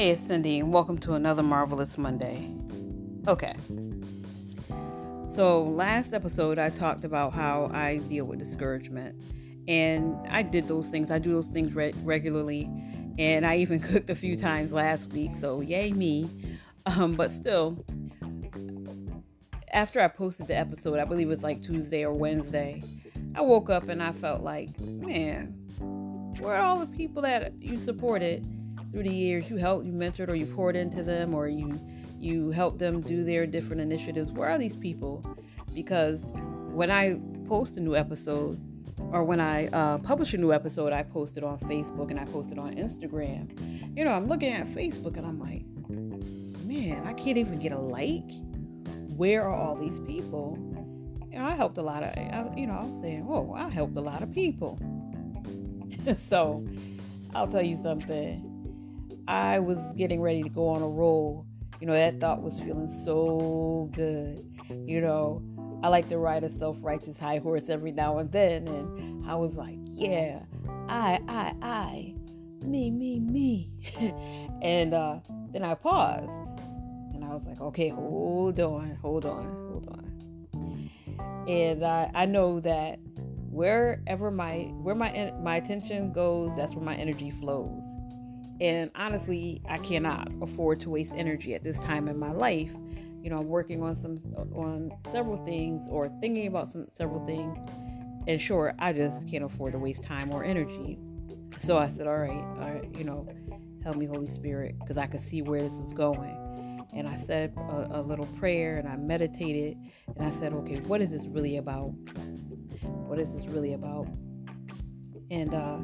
Hey, it's Cindy, and welcome to another Marvelous Monday. Okay. So, last episode, I talked about how I deal with discouragement. And I did those things. I do those things re- regularly. And I even cooked a few times last week. So, yay, me. Um, but still, after I posted the episode, I believe it was like Tuesday or Wednesday, I woke up and I felt like, man, where are all the people that you supported? Through the years you helped, you mentored, or you poured into them, or you you helped them do their different initiatives. Where are these people? Because when I post a new episode, or when I uh, publish a new episode, I post it on Facebook and I post it on Instagram. You know, I'm looking at Facebook and I'm like, man, I can't even get a like. Where are all these people? You know, I helped a lot of, I, you know, I'm saying, oh, I helped a lot of people. so I'll tell you something I was getting ready to go on a roll. You know, that thought was feeling so good. You know, I like to ride a self righteous high horse every now and then. And I was like, yeah, I, I, I, me, me, me. and uh, then I paused and I was like, okay, hold on, hold on, hold on. And I, I know that wherever my where my my attention goes, that's where my energy flows. And honestly, I cannot afford to waste energy at this time in my life. You know, I'm working on some on several things or thinking about some several things. And sure, I just can't afford to waste time or energy. So I said, all right, all right you know, help me, Holy Spirit, because I could see where this was going. And I said a, a little prayer and I meditated and I said, okay, what is this really about? What is this really about? And, uh,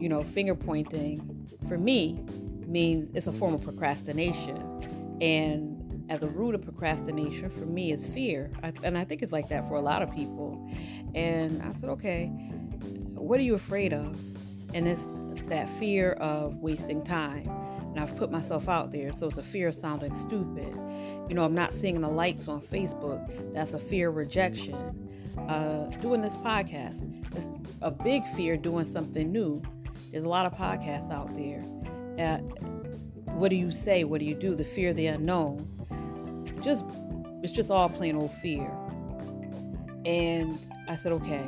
you know, finger pointing for me means it's a form of procrastination. And at the root of procrastination for me is fear. I, and I think it's like that for a lot of people. And I said, okay, what are you afraid of? And it's that fear of wasting time. And I've put myself out there, so it's a fear of sounding stupid. You know, I'm not seeing the likes on Facebook. That's a fear of rejection. Uh, doing this podcast, it's a big fear doing something new. There's a lot of podcasts out there. Uh, what do you say? What do you do? The fear of the unknown. Just it's just all plain old fear. And I said, okay,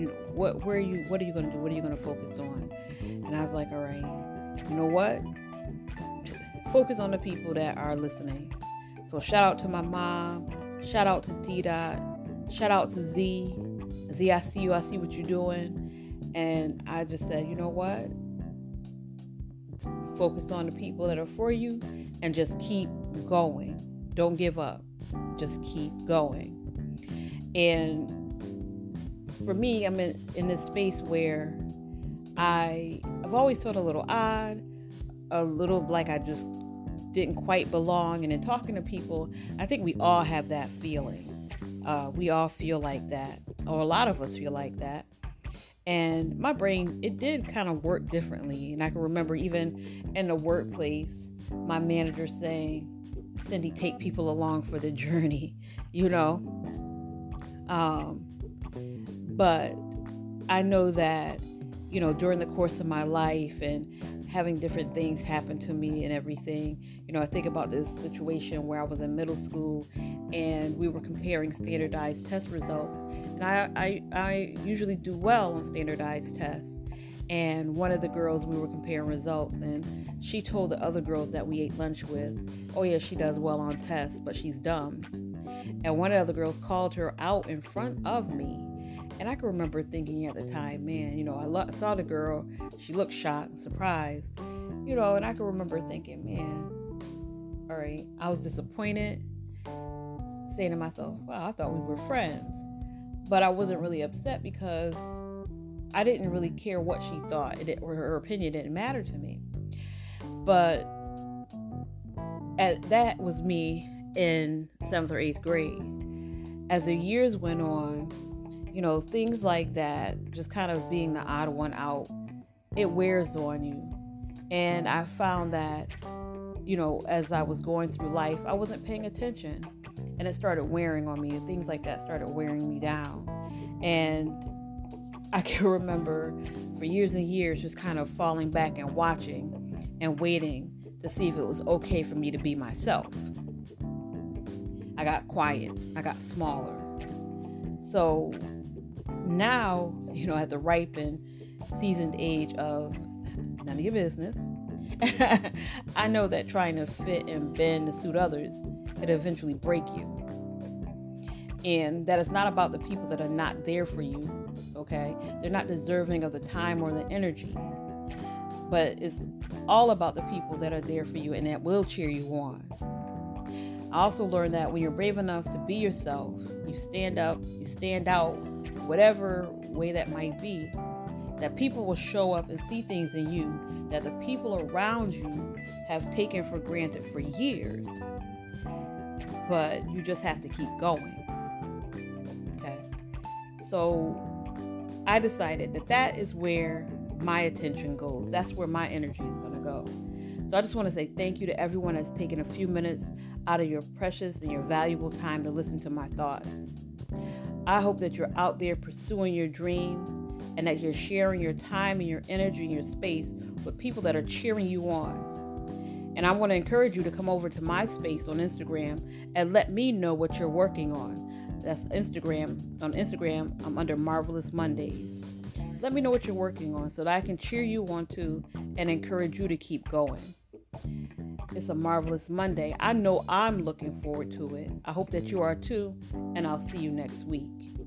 you know, what where are you what are you gonna do? What are you gonna focus on? And I was like, all right, you know what? Focus on the people that are listening. So shout out to my mom, shout out to D Dot, shout out to Z. Z, I see you, I see what you're doing. And I just said, you know what? Focus on the people that are for you and just keep going. Don't give up. Just keep going. And for me, I'm in, in this space where I I've always felt a little odd, a little like I just didn't quite belong. And in talking to people, I think we all have that feeling. Uh, we all feel like that, or a lot of us feel like that and my brain it did kind of work differently and i can remember even in the workplace my manager saying cindy take people along for the journey you know? Um, but i know that you know during the course of my life and having different things happen to me and everything you know i think about this situation where i was in middle school and we were comparing standardized test results and I, I, I usually do well on standardized tests. And one of the girls, we were comparing results, and she told the other girls that we ate lunch with, Oh, yeah, she does well on tests, but she's dumb. And one of the girls called her out in front of me. And I can remember thinking at the time, man, you know, I lo- saw the girl, she looked shocked and surprised, you know, and I can remember thinking, man, all right, I was disappointed, saying to myself, wow, I thought we were friends. But I wasn't really upset because I didn't really care what she thought. It, or her opinion didn't matter to me. But at, that was me in seventh or eighth grade. As the years went on, you know, things like that, just kind of being the odd one out, it wears on you. And I found that, you know, as I was going through life, I wasn't paying attention and it started wearing on me and things like that started wearing me down and i can remember for years and years just kind of falling back and watching and waiting to see if it was okay for me to be myself. I got quiet, I got smaller. So now, you know, at the ripened, seasoned age of none of your business, I know that trying to fit and bend to suit others could eventually break you. And that is not about the people that are not there for you, okay? They're not deserving of the time or the energy. But it's all about the people that are there for you and that will cheer you on. I also learned that when you're brave enough to be yourself, you stand up, you stand out, whatever way that might be, that people will show up and see things in you that the people around you have taken for granted for years. But you just have to keep going. Okay. So I decided that that is where my attention goes. That's where my energy is going to go. So I just want to say thank you to everyone that's taken a few minutes out of your precious and your valuable time to listen to my thoughts. I hope that you're out there pursuing your dreams and that you're sharing your time and your energy and your space with people that are cheering you on. And I want to encourage you to come over to my space on Instagram and let me know what you're working on. That's Instagram. On Instagram, I'm under Marvelous Mondays. Let me know what you're working on so that I can cheer you on too and encourage you to keep going. It's a marvelous Monday. I know I'm looking forward to it. I hope that you are too, and I'll see you next week.